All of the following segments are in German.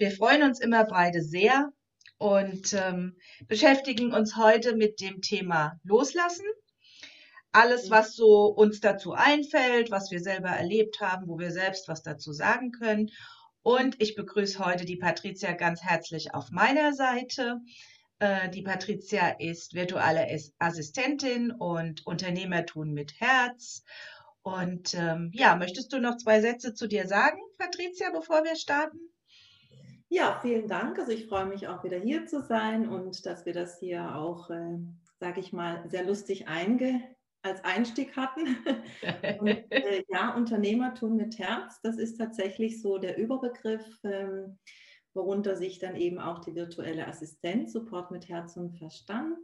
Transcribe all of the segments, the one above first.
wir freuen uns immer beide sehr und ähm, beschäftigen uns heute mit dem Thema Loslassen. Alles, mhm. was so uns dazu einfällt, was wir selber erlebt haben, wo wir selbst was dazu sagen können. Und ich begrüße heute die Patricia ganz herzlich auf meiner Seite. Äh, die Patricia ist virtuelle Assistentin und Unternehmertun mit Herz. Und ähm, ja, möchtest du noch zwei Sätze zu dir sagen, Patricia, bevor wir starten? Ja, vielen Dank. Also ich freue mich auch wieder hier zu sein und dass wir das hier auch, äh, sage ich mal, sehr lustig einge als Einstieg hatten. und, äh, ja, Unternehmertum mit Herz, das ist tatsächlich so der Überbegriff. Ähm, worunter sich dann eben auch die virtuelle Assistenz, Support mit Herz und Verstand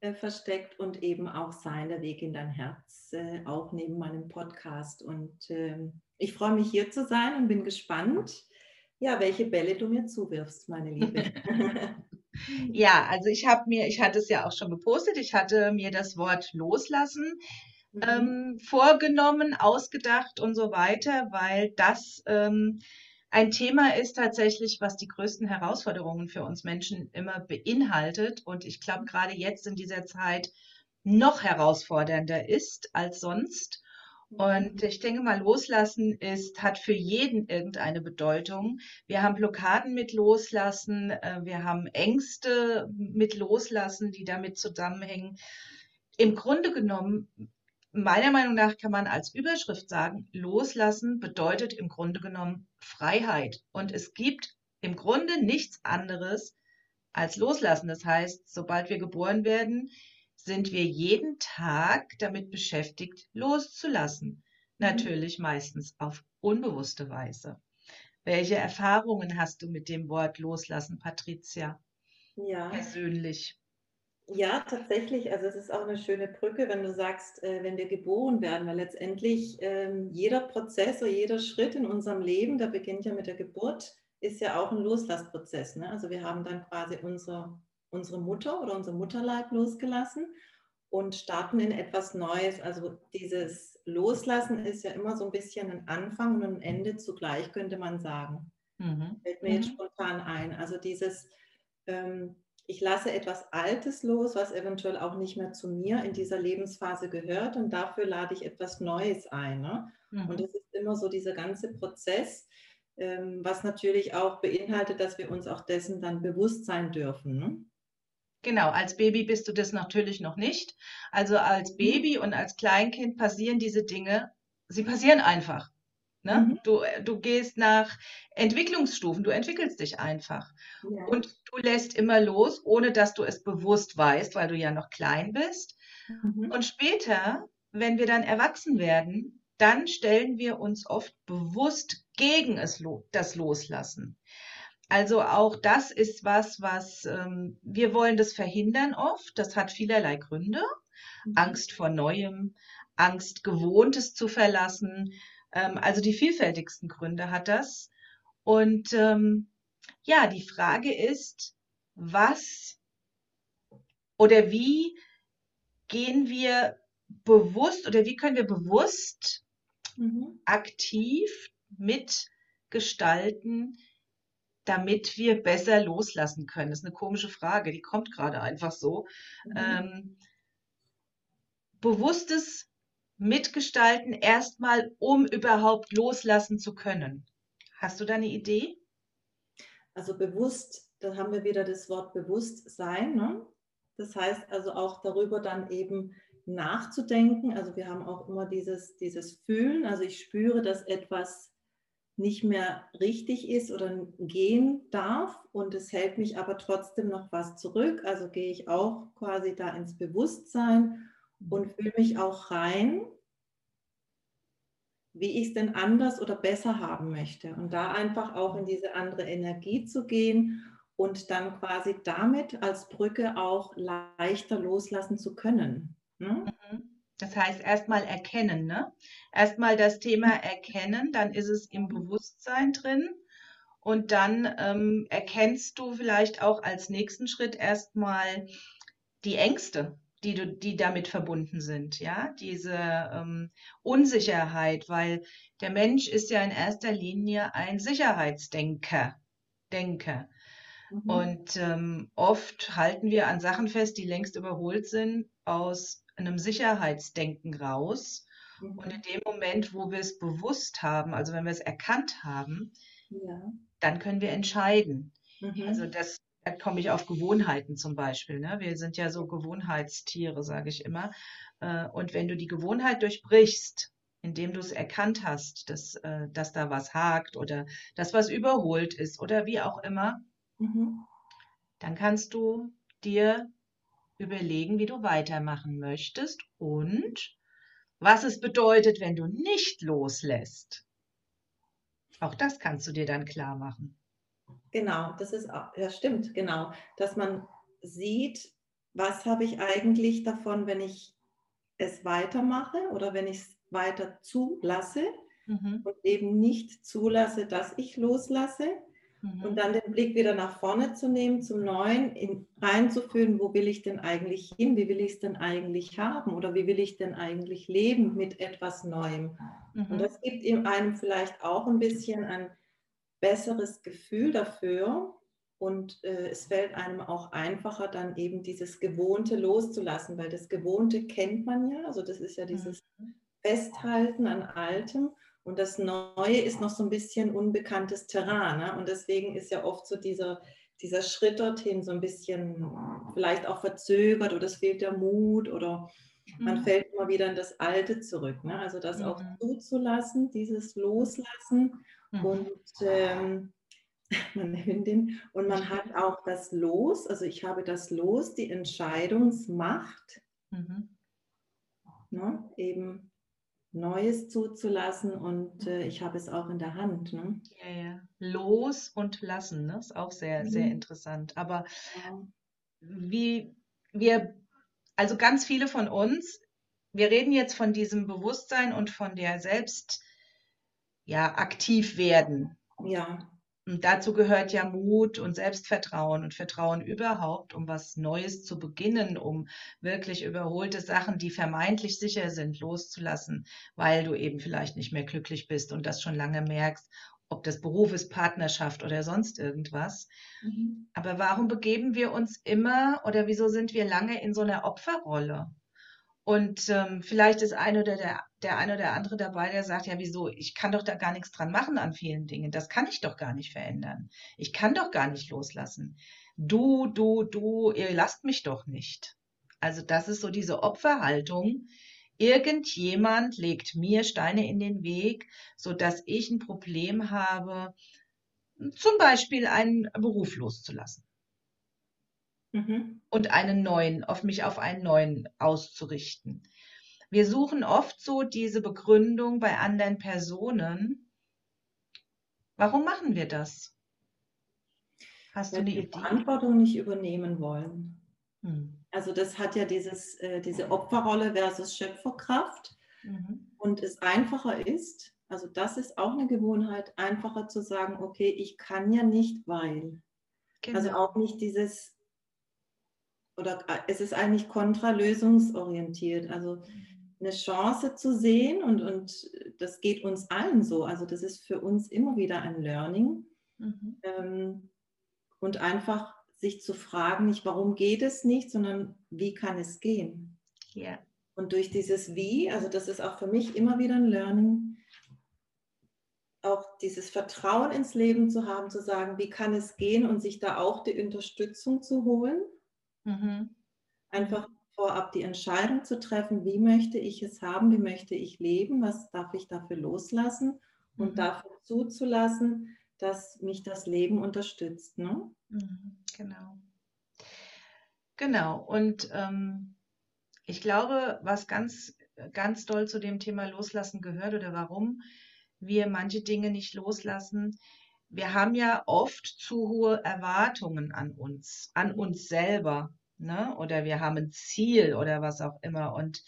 äh, versteckt und eben auch sein, der Weg in dein Herz, äh, auch neben meinem Podcast. Und äh, ich freue mich hier zu sein und bin gespannt, ja, welche Bälle du mir zuwirfst, meine Liebe. ja, also ich habe mir, ich hatte es ja auch schon gepostet, ich hatte mir das Wort loslassen mhm. ähm, vorgenommen, ausgedacht und so weiter, weil das ähm, ein Thema ist tatsächlich, was die größten Herausforderungen für uns Menschen immer beinhaltet und ich glaube gerade jetzt in dieser Zeit noch herausfordernder ist als sonst. Und ich denke mal, loslassen ist, hat für jeden irgendeine Bedeutung. Wir haben Blockaden mit Loslassen, äh, wir haben Ängste mit Loslassen, die damit zusammenhängen. Im Grunde genommen meiner Meinung nach kann man als Überschrift sagen, loslassen bedeutet im Grunde genommen Freiheit. Und es gibt im Grunde nichts anderes als loslassen. Das heißt, sobald wir geboren werden, sind wir jeden Tag damit beschäftigt, loszulassen. Natürlich meistens auf unbewusste Weise. Welche Erfahrungen hast du mit dem Wort loslassen, Patricia? Ja. Persönlich. Ja, tatsächlich. Also es ist auch eine schöne Brücke, wenn du sagst, äh, wenn wir geboren werden, weil letztendlich ähm, jeder Prozess oder jeder Schritt in unserem Leben, der beginnt ja mit der Geburt, ist ja auch ein Loslassprozess. Ne? Also wir haben dann quasi unsere, unsere Mutter oder unser Mutterleib losgelassen und starten in etwas Neues. Also dieses Loslassen ist ja immer so ein bisschen ein Anfang und ein Ende zugleich, könnte man sagen. Mhm. Fällt mir mhm. jetzt spontan ein. Also dieses ähm, ich lasse etwas Altes los, was eventuell auch nicht mehr zu mir in dieser Lebensphase gehört und dafür lade ich etwas Neues ein. Ne? Mhm. Und es ist immer so dieser ganze Prozess, ähm, was natürlich auch beinhaltet, dass wir uns auch dessen dann bewusst sein dürfen. Ne? Genau, als Baby bist du das natürlich noch nicht. Also als mhm. Baby und als Kleinkind passieren diese Dinge, sie passieren einfach. Ne? Mhm. Du, du gehst nach Entwicklungsstufen, du entwickelst dich einfach. Ja. Und du lässt immer los, ohne dass du es bewusst weißt, weil du ja noch klein bist. Mhm. Und später, wenn wir dann erwachsen werden, dann stellen wir uns oft bewusst gegen es, das Loslassen. Also auch das ist was, was ähm, wir wollen das verhindern oft. Das hat vielerlei Gründe. Mhm. Angst vor Neuem, Angst, Gewohntes zu verlassen, ähm, also die vielfältigsten Gründe hat das. Und ähm, ja, die Frage ist, was oder wie gehen wir bewusst oder wie können wir bewusst mhm. aktiv mitgestalten, damit wir besser loslassen können? Das ist eine komische Frage, die kommt gerade einfach so. Mhm. Ähm, bewusstes mitgestalten, erstmal, um überhaupt loslassen zu können. Hast du da eine Idee? Also bewusst, da haben wir wieder das Wort Bewusstsein. Ne? Das heißt also auch darüber dann eben nachzudenken. Also wir haben auch immer dieses, dieses Fühlen. Also ich spüre, dass etwas nicht mehr richtig ist oder gehen darf und es hält mich aber trotzdem noch was zurück. Also gehe ich auch quasi da ins Bewusstsein und fühle mich auch rein, wie ich es denn anders oder besser haben möchte. Und da einfach auch in diese andere Energie zu gehen und dann quasi damit als Brücke auch leichter loslassen zu können. Ne? Mhm. Das heißt, erstmal erkennen, ne? Erstmal das Thema erkennen, dann ist es im Bewusstsein drin. Und dann ähm, erkennst du vielleicht auch als nächsten Schritt erstmal die Ängste, die, du, die damit verbunden sind, ja, diese ähm, Unsicherheit, weil der Mensch ist ja in erster Linie ein Sicherheitsdenker. denke. Mhm. Und ähm, oft halten wir an Sachen fest, die längst überholt sind, aus einem Sicherheitsdenken raus. Mhm. Und in dem Moment, wo wir es bewusst haben, also wenn wir es erkannt haben, ja. dann können wir entscheiden. Mhm. Also das, da komme ich auf Gewohnheiten zum Beispiel. Ne? Wir sind ja so Gewohnheitstiere, sage ich immer. Äh, und wenn du die Gewohnheit durchbrichst, indem du es erkannt hast, dass, äh, dass da was hakt oder dass was überholt ist oder wie auch immer, mhm. dann kannst du dir überlegen, wie du weitermachen möchtest und was es bedeutet, wenn du nicht loslässt. Auch das kannst du dir dann klar machen. Genau, das ist, ja stimmt, genau, dass man sieht, was habe ich eigentlich davon, wenn ich es weitermache oder wenn ich es weiter zulasse mhm. und eben nicht zulasse, dass ich loslasse. Mhm. Und dann den Blick wieder nach vorne zu nehmen, zum Neuen, in, reinzufühlen, wo will ich denn eigentlich hin, wie will ich es denn eigentlich haben oder wie will ich denn eigentlich leben mit etwas Neuem. Mhm. Und das gibt einem vielleicht auch ein bisschen ein besseres Gefühl dafür, und äh, es fällt einem auch einfacher, dann eben dieses Gewohnte loszulassen, weil das Gewohnte kennt man ja. Also das ist ja dieses mhm. Festhalten an Altem und das Neue ist noch so ein bisschen unbekanntes Terrain. Ne? Und deswegen ist ja oft so dieser, dieser Schritt dorthin so ein bisschen vielleicht auch verzögert oder es fehlt der Mut oder man mhm. fällt immer wieder in das Alte zurück. Ne? Also das mhm. auch zuzulassen, dieses Loslassen mhm. und ähm, meine Hündin, und man hat auch das Los, also ich habe das Los, die Entscheidungsmacht, mhm. ne? eben Neues zuzulassen und äh, ich habe es auch in der Hand. Ne? Ja, ja. Los und lassen, ne? ist auch sehr, mhm. sehr interessant. Aber ja. wie wir, also ganz viele von uns, wir reden jetzt von diesem Bewusstsein und von der Selbst, ja, aktiv werden. Ja. Und dazu gehört ja Mut und Selbstvertrauen und Vertrauen überhaupt, um was Neues zu beginnen, um wirklich überholte Sachen, die vermeintlich sicher sind, loszulassen, weil du eben vielleicht nicht mehr glücklich bist und das schon lange merkst, ob das Beruf ist, Partnerschaft oder sonst irgendwas. Mhm. Aber warum begeben wir uns immer oder wieso sind wir lange in so einer Opferrolle? Und ähm, vielleicht ist ein oder der, der eine oder andere dabei, der sagt, ja, wieso, ich kann doch da gar nichts dran machen an vielen Dingen. Das kann ich doch gar nicht verändern. Ich kann doch gar nicht loslassen. Du, du, du, ihr lasst mich doch nicht. Also das ist so diese Opferhaltung. Irgendjemand legt mir Steine in den Weg, so dass ich ein Problem habe, zum Beispiel einen Beruf loszulassen mhm. und einen neuen, auf mich auf einen neuen auszurichten. Wir suchen oft so diese Begründung bei anderen Personen. Warum machen wir das? Hast Wenn du die Verantwortung nicht übernehmen wollen. Hm. Also das hat ja dieses, äh, diese Opferrolle versus Schöpferkraft. Mhm. Und es einfacher ist, also das ist auch eine Gewohnheit, einfacher zu sagen, okay, ich kann ja nicht, weil. Also genau. Also auch nicht dieses, oder äh, es ist eigentlich kontralösungsorientiert. Also eine Chance zu sehen und, und das geht uns allen so. Also das ist für uns immer wieder ein Learning. Mhm. Ähm, und einfach sich zu fragen, nicht warum geht es nicht, sondern wie kann es gehen. Ja. Und durch dieses Wie, also das ist auch für mich immer wieder ein Learning, auch dieses Vertrauen ins Leben zu haben, zu sagen, wie kann es gehen und sich da auch die Unterstützung zu holen. Mhm. Einfach vorab die Entscheidung zu treffen, wie möchte ich es haben, wie möchte ich leben, was darf ich dafür loslassen und mhm. dafür zuzulassen, dass mich das Leben unterstützt. Ne? Mhm, genau. Genau. Und ähm, ich glaube, was ganz, ganz doll zu dem Thema Loslassen gehört oder warum wir manche Dinge nicht loslassen, wir haben ja oft zu hohe Erwartungen an uns, an uns selber ne? oder wir haben ein Ziel oder was auch immer. Und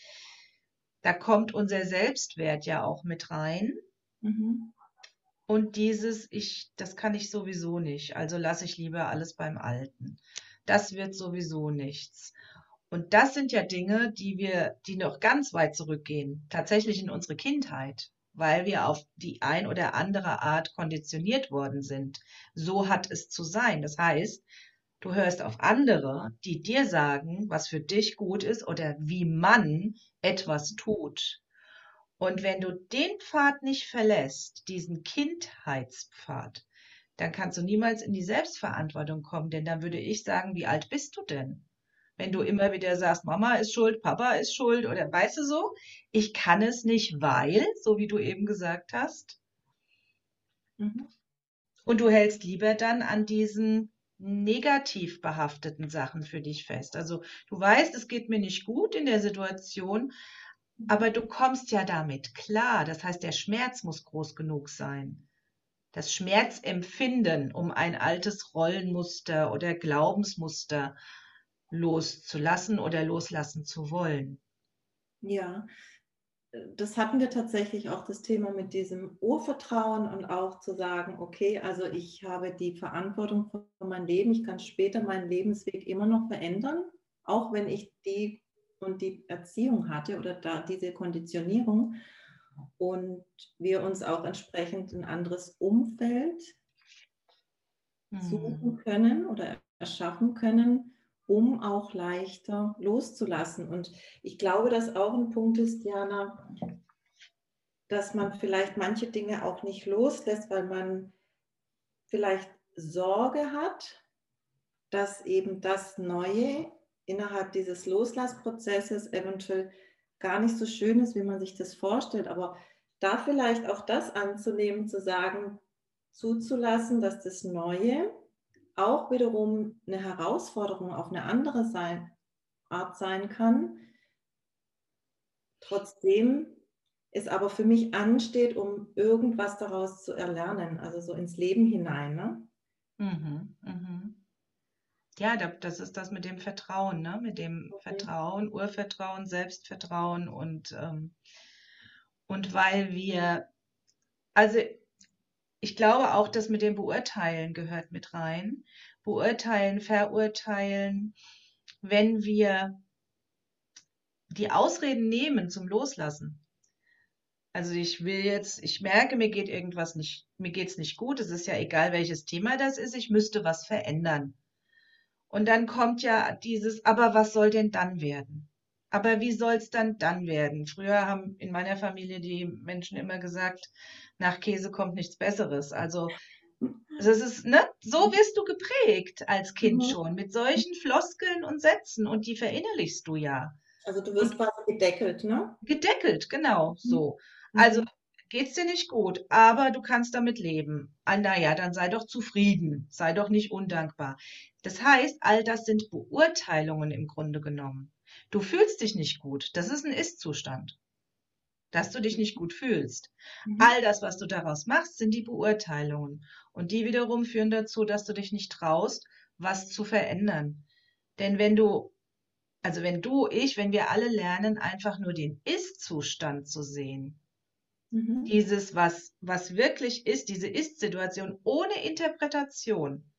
da kommt unser Selbstwert ja auch mit rein. Mhm. Und dieses, ich, das kann ich sowieso nicht, also lasse ich lieber alles beim Alten. Das wird sowieso nichts. Und das sind ja Dinge, die wir, die noch ganz weit zurückgehen, tatsächlich in unsere Kindheit. weil wir auf die ein oder andere Art konditioniert worden sind. So hat es zu sein. Das heißt, du hörst auf andere, die dir sagen, was für dich gut ist oder wie man etwas tut. Und wenn du den Pfad nicht verlässt, diesen Kindheitspfad, dann kannst du niemals in die Selbstverantwortung kommen, denn dann würde ich sagen, wie alt bist du denn? Wenn du immer wieder sagst, Mama ist schuld, Papa ist schuld oder weißt du so, ich kann es nicht, weil, so wie du eben gesagt hast. Mhm. Und du hältst lieber dann an diesen negativ behafteten Sachen für dich fest. Also du weißt, es geht mir nicht gut in der Situation, aber du kommst ja damit klar. Das heißt, der Schmerz muss groß genug sein das Schmerzempfinden, um ein altes Rollenmuster oder Glaubensmuster loszulassen oder loslassen zu wollen. Ja, das hatten wir tatsächlich auch das Thema mit diesem Urvertrauen und auch zu sagen, okay, also ich habe die Verantwortung für mein Leben, ich kann später meinen Lebensweg immer noch verändern, auch wenn ich die und die Erziehung hatte oder da diese Konditionierung und wir uns auch entsprechend ein anderes Umfeld suchen hm. können oder erschaffen können, um auch leichter loszulassen. Und ich glaube, dass auch ein Punkt ist, Diana, dass man vielleicht manche Dinge auch nicht loslässt, weil man vielleicht Sorge hat, dass eben das Neue innerhalb dieses Loslassprozesses eventuell gar nicht so schön ist, wie man sich das vorstellt. Aber da vielleicht auch das anzunehmen, zu sagen, zuzulassen, dass das Neue auch wiederum eine Herausforderung auf eine andere sein, Art sein kann. Trotzdem es aber für mich ansteht, um irgendwas daraus zu erlernen, also so ins Leben hinein. Ne? Mhm, mh. Ja, das ist das mit dem Vertrauen, ne? Mit dem okay. Vertrauen, Urvertrauen, Selbstvertrauen und, ähm, und weil wir, also ich glaube auch, das mit dem Beurteilen gehört mit rein. Beurteilen, verurteilen, wenn wir die Ausreden nehmen zum Loslassen. Also ich will jetzt, ich merke, mir geht irgendwas nicht, mir geht's nicht gut. Es ist ja egal, welches Thema das ist. Ich müsste was verändern. Und dann kommt ja dieses, aber was soll denn dann werden? Aber wie soll es dann dann werden? Früher haben in meiner Familie die Menschen immer gesagt, nach Käse kommt nichts Besseres. Also das ist, ne, so wirst du geprägt als Kind mhm. schon, mit solchen Floskeln und Sätzen und die verinnerlichst du ja. Also du wirst quasi gedeckelt, ne? Gedeckelt, genau, so. Mhm. Also geht's dir nicht gut, aber du kannst damit leben. Ah, naja, dann sei doch zufrieden, sei doch nicht undankbar. Das heißt, all das sind Beurteilungen im Grunde genommen. Du fühlst dich nicht gut. Das ist ein Ist-Zustand. Dass du dich nicht gut fühlst. Mhm. All das, was du daraus machst, sind die Beurteilungen. Und die wiederum führen dazu, dass du dich nicht traust, was zu verändern. Denn wenn du, also wenn du, ich, wenn wir alle lernen, einfach nur den Ist-Zustand zu sehen, mhm. dieses, was, was wirklich ist, diese Ist-Situation ohne Interpretation,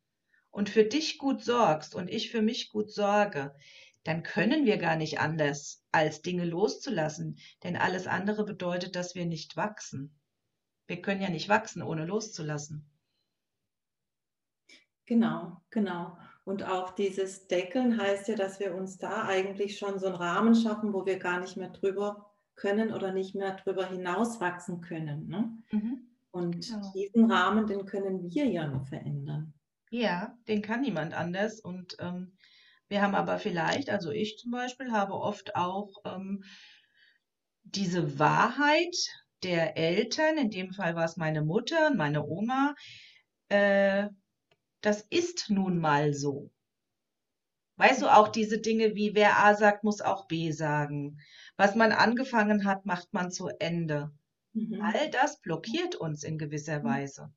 und für dich gut sorgst und ich für mich gut sorge, dann können wir gar nicht anders, als Dinge loszulassen, denn alles andere bedeutet, dass wir nicht wachsen. Wir können ja nicht wachsen, ohne loszulassen. Genau, genau. Und auch dieses Deckeln heißt ja, dass wir uns da eigentlich schon so einen Rahmen schaffen, wo wir gar nicht mehr drüber können oder nicht mehr drüber hinauswachsen können. Ne? Mhm. Und genau. diesen Rahmen, den können wir ja nur verändern. Ja, den kann niemand anders. Und ähm, wir haben aber vielleicht, also ich zum Beispiel, habe oft auch ähm, diese Wahrheit der Eltern, in dem Fall war es meine Mutter und meine Oma, äh, das ist nun mal so. Weißt du, auch diese Dinge wie wer A sagt, muss auch B sagen. Was man angefangen hat, macht man zu Ende. Mhm. All das blockiert uns in gewisser mhm. Weise.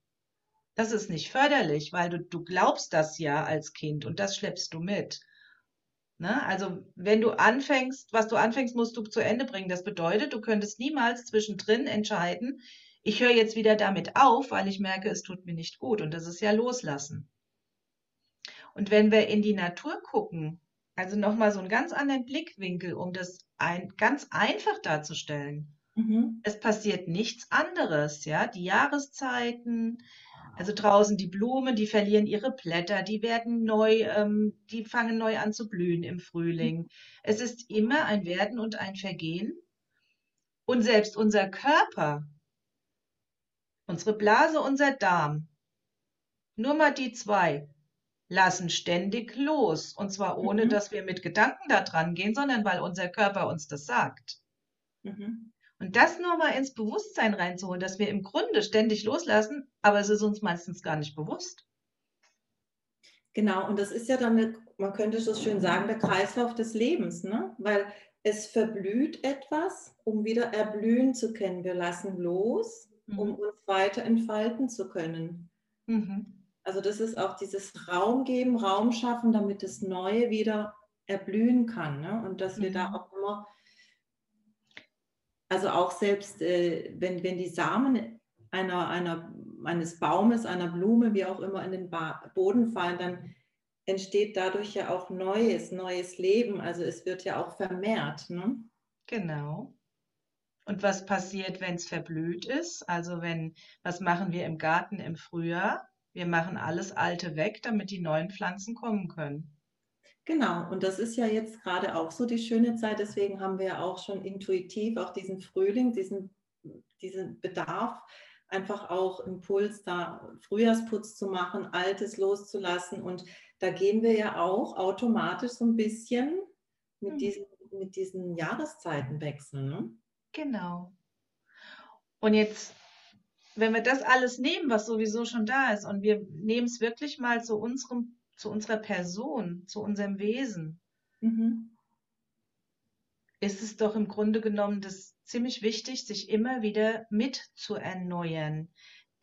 Das ist nicht förderlich, weil du, du glaubst das ja als Kind und das schleppst du mit. Ne? Also wenn du anfängst, was du anfängst, musst du zu Ende bringen. Das bedeutet, du könntest niemals zwischendrin entscheiden, ich höre jetzt wieder damit auf, weil ich merke, es tut mir nicht gut. Und das ist ja loslassen. Und wenn wir in die Natur gucken, also nochmal so einen ganz anderen Blickwinkel, um das ein, ganz einfach darzustellen. Mhm. Es passiert nichts anderes, ja. Die Jahreszeiten, also draußen die Blumen, die verlieren ihre Blätter, die werden neu, ähm, die fangen neu an zu blühen im Frühling. Es ist immer ein Werden und ein Vergehen. Und selbst unser Körper, unsere Blase, unser Darm, nur mal die zwei, lassen ständig los. Und zwar ohne, mhm. dass wir mit Gedanken da dran gehen, sondern weil unser Körper uns das sagt. Mhm. Und das nur mal ins Bewusstsein reinzuholen, dass wir im Grunde ständig loslassen, aber es ist uns meistens gar nicht bewusst. Genau, und das ist ja dann, eine, man könnte so schön sagen, der Kreislauf des Lebens, ne? weil es verblüht etwas, um wieder erblühen zu können. Wir lassen los, um mhm. uns weiter entfalten zu können. Mhm. Also das ist auch dieses Raum geben, Raum schaffen, damit das Neue wieder erblühen kann. Ne? Und dass wir da mhm. auch immer also auch selbst, äh, wenn, wenn die Samen einer, einer, eines Baumes, einer Blume, wie auch immer, in den ba Boden fallen, dann entsteht dadurch ja auch Neues, neues Leben. Also es wird ja auch vermehrt. Ne? Genau. Und was passiert, wenn es verblüht ist? Also wenn, was machen wir im Garten im Frühjahr? Wir machen alles Alte weg, damit die neuen Pflanzen kommen können. Genau, und das ist ja jetzt gerade auch so die schöne Zeit. Deswegen haben wir ja auch schon intuitiv auch diesen Frühling, diesen, diesen Bedarf, einfach auch Impuls da Frühjahrsputz zu machen, Altes loszulassen. Und da gehen wir ja auch automatisch so ein bisschen mit, mhm. diesen, mit diesen Jahreszeitenwechseln. Ne? Genau. Und jetzt, wenn wir das alles nehmen, was sowieso schon da ist, und wir nehmen es wirklich mal zu unserem zu unserer Person, zu unserem Wesen, mhm. ist es doch im Grunde genommen das ziemlich wichtig, sich immer wieder mit zu erneuern.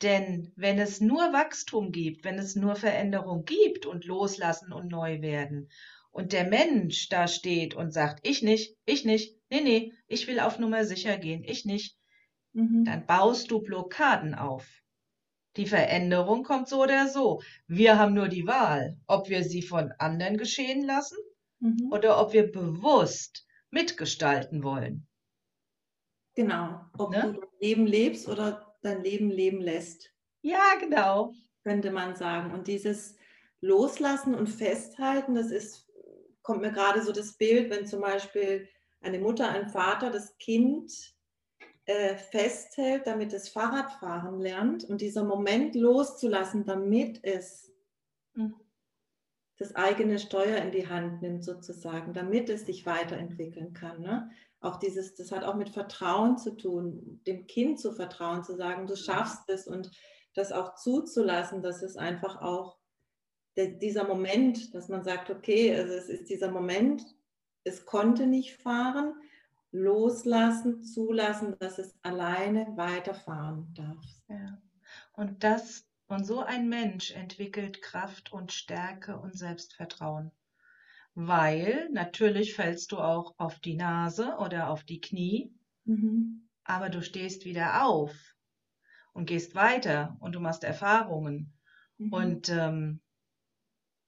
Denn wenn es nur Wachstum gibt, wenn es nur Veränderung gibt und loslassen und neu werden, und der Mensch da steht und sagt, ich nicht, ich nicht, nee, nee, ich will auf Nummer sicher gehen, ich nicht, mhm. dann baust du Blockaden auf. Die Veränderung kommt so oder so. Wir haben nur die Wahl, ob wir sie von anderen geschehen lassen mhm. oder ob wir bewusst mitgestalten wollen. Genau, ob ne? du dein Leben lebst oder dein Leben leben lässt. Ja, genau. Könnte man sagen. Und dieses Loslassen und Festhalten, das ist, kommt mir gerade so das Bild, wenn zum Beispiel eine Mutter, ein Vater das Kind äh, festhält, damit es Fahrradfahren lernt und dieser Moment loszulassen, damit es mhm. das eigene Steuer in die Hand nimmt sozusagen, damit es sich weiterentwickeln kann. Ne? Auch dieses, das hat auch mit Vertrauen zu tun, dem Kind zu vertrauen, zu sagen, du schaffst es und das auch zuzulassen, dass es einfach auch der, dieser Moment, dass man sagt, okay, also es ist dieser Moment, es konnte nicht fahren, loslassen, zulassen, dass es alleine weiterfahren darf. Ja. Und das und so ein Mensch entwickelt Kraft und Stärke und Selbstvertrauen. Weil natürlich fällst du auch auf die Nase oder auf die Knie, mhm. aber du stehst wieder auf und gehst weiter und du machst Erfahrungen. Mhm. Und ähm,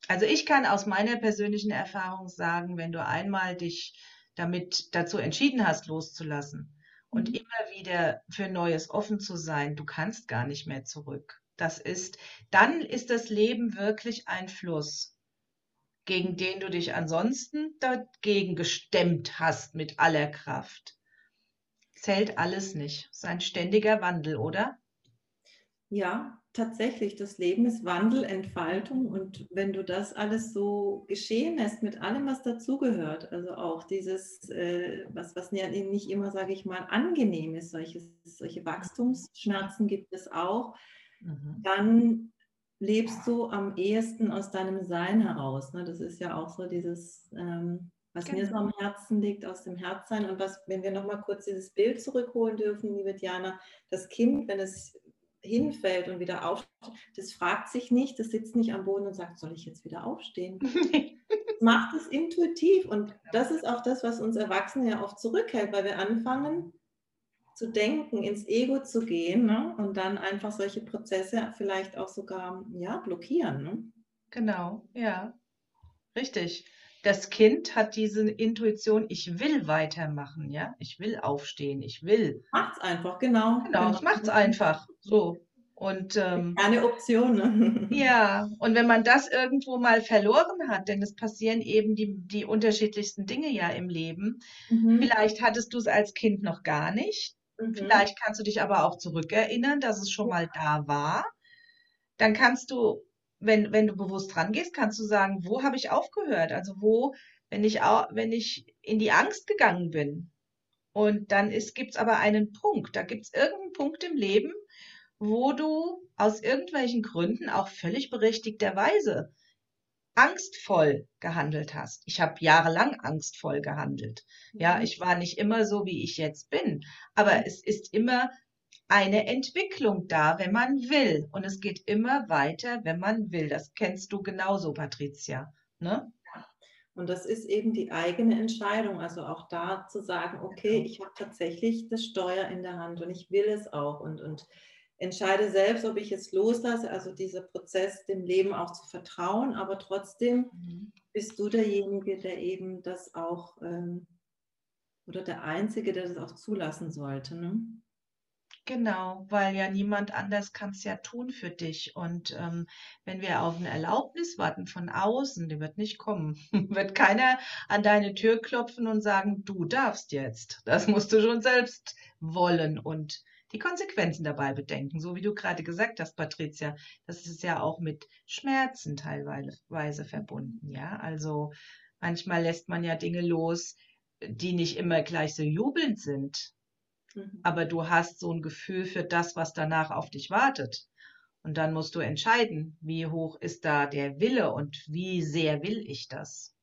also ich kann aus meiner persönlichen Erfahrung sagen, wenn du einmal dich damit dazu entschieden hast, loszulassen und mhm. immer wieder für Neues offen zu sein, du kannst gar nicht mehr zurück. Das ist, dann ist das Leben wirklich ein Fluss, gegen den du dich ansonsten dagegen gestemmt hast mit aller Kraft. Zählt alles nicht. Es ist ein ständiger Wandel, oder? Ja, tatsächlich, das Leben ist Wandel, Entfaltung und wenn du das alles so geschehen lässt mit allem, was dazugehört, also auch dieses, äh, was, was nicht immer, sage ich mal, angenehm ist, solche, solche Wachstumsschmerzen gibt es auch, mhm. dann lebst du am ehesten aus deinem Sein heraus. Ne? Das ist ja auch so dieses, ähm, was genau. mir so am Herzen liegt, aus dem Herzsein und was, wenn wir nochmal kurz dieses Bild zurückholen dürfen, liebe Diana, das Kind, wenn es hinfällt und wieder aufsteht, das fragt sich nicht, das sitzt nicht am Boden und sagt, soll ich jetzt wieder aufstehen? macht es intuitiv und das ist auch das, was uns Erwachsene ja oft zurückhält, weil wir anfangen zu denken, ins Ego zu gehen ne? und dann einfach solche Prozesse vielleicht auch sogar ja, blockieren. Ne? Genau, ja, richtig. Das Kind hat diese Intuition, ich will weitermachen, ja, ich will aufstehen, ich will. Macht's einfach, genau. Genau, ich mach's einfach. So. Und ähm, eine Option. Ne? ja, und wenn man das irgendwo mal verloren hat, denn es passieren eben die, die unterschiedlichsten Dinge ja im Leben. Mhm. Vielleicht hattest du es als Kind noch gar nicht. Mhm. Vielleicht kannst du dich aber auch zurückerinnern, dass es schon mal da war. Dann kannst du, wenn, wenn du bewusst rangehst, kannst du sagen, wo habe ich aufgehört? Also wo, wenn ich, auch, wenn ich in die Angst gegangen bin. Und dann gibt es aber einen Punkt, da gibt es irgendeinen Punkt im Leben, wo du aus irgendwelchen Gründen auch völlig berechtigterweise angstvoll gehandelt hast. Ich habe jahrelang angstvoll gehandelt. Ja, mhm. ich war nicht immer so, wie ich jetzt bin, aber mhm. es ist immer eine Entwicklung da, wenn man will. Und es geht immer weiter, wenn man will. Das kennst du genauso, Patricia. Ne? Und das ist eben die eigene Entscheidung. Also auch da zu sagen, okay, genau. ich habe tatsächlich das Steuer in der Hand und ich will es auch. Und, und entscheide selbst, ob ich es loslasse, also dieser Prozess, dem Leben auch zu vertrauen, aber trotzdem mhm. bist du derjenige, der eben das auch ähm, oder der Einzige, der das auch zulassen sollte. Ne? Genau, weil ja niemand anders kann es ja tun für dich. Und ähm, wenn wir auf eine Erlaubnis warten von außen, die wird nicht kommen, wird keiner an deine Tür klopfen und sagen, du darfst jetzt. Das musst du schon selbst wollen und die Konsequenzen dabei bedenken. So wie du gerade gesagt hast, Patricia, das ist ja auch mit Schmerzen teilweise verbunden. Ja, also manchmal lässt man ja Dinge los, die nicht immer gleich so jubelnd sind. Mhm. Aber du hast so ein Gefühl für das, was danach auf dich wartet. Und dann musst du entscheiden, wie hoch ist da der Wille und wie sehr will ich das.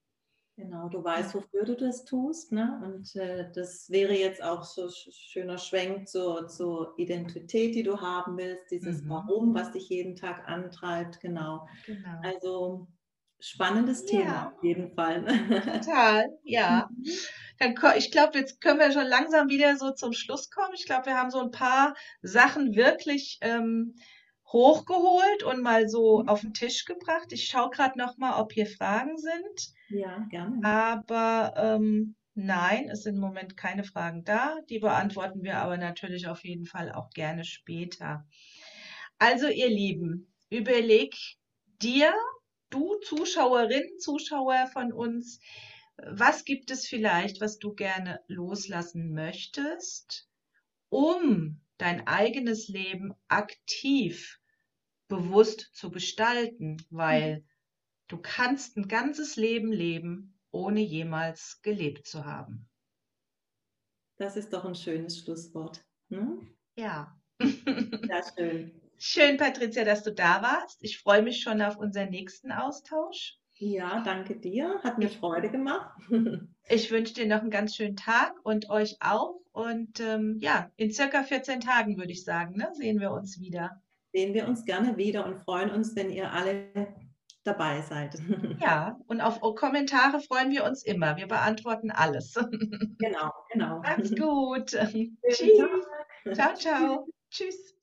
Genau, du weißt, wofür du das tust. Ne? Und äh, das wäre jetzt auch so schöner Schwenk zur, zur Identität, die du haben willst, dieses mhm. Warum, was dich jeden Tag antreibt. Genau. genau. Also spannendes ja. Thema auf jeden Fall. Total, ja. Mhm. Dann, ich glaube, jetzt können wir schon langsam wieder so zum Schluss kommen. Ich glaube, wir haben so ein paar Sachen wirklich ähm, hochgeholt und mal so mhm. auf den Tisch gebracht. Ich schaue gerade noch mal, ob hier Fragen sind. Ja, gerne. Aber ähm, nein, es sind im Moment keine Fragen da. Die beantworten wir aber natürlich auf jeden Fall auch gerne später. Also ihr Lieben, überleg dir, du Zuschauerin, Zuschauer von uns, was gibt es vielleicht, was du gerne loslassen möchtest, um dein eigenes Leben aktiv bewusst zu gestalten, weil du kannst ein ganzes Leben leben, ohne jemals gelebt zu haben. Das ist doch ein schönes Schlusswort. Hm? Ja. Sehr schön. Schön, Patricia, dass du da warst. Ich freue mich schon auf unseren nächsten Austausch. Ja, danke dir. Hat mir Freude gemacht. ich wünsche dir noch einen ganz schönen Tag und euch auch. Und ähm, ja, in circa 14 Tagen würde ich sagen, ne, sehen wir uns wieder sehen wir uns gerne wieder und freuen uns, wenn ihr alle dabei seid. Ja, und auf Kommentare freuen wir uns immer. Wir beantworten alles. Genau, genau. Macht's gut. Tschüss. Ciao, ciao. Tschüss.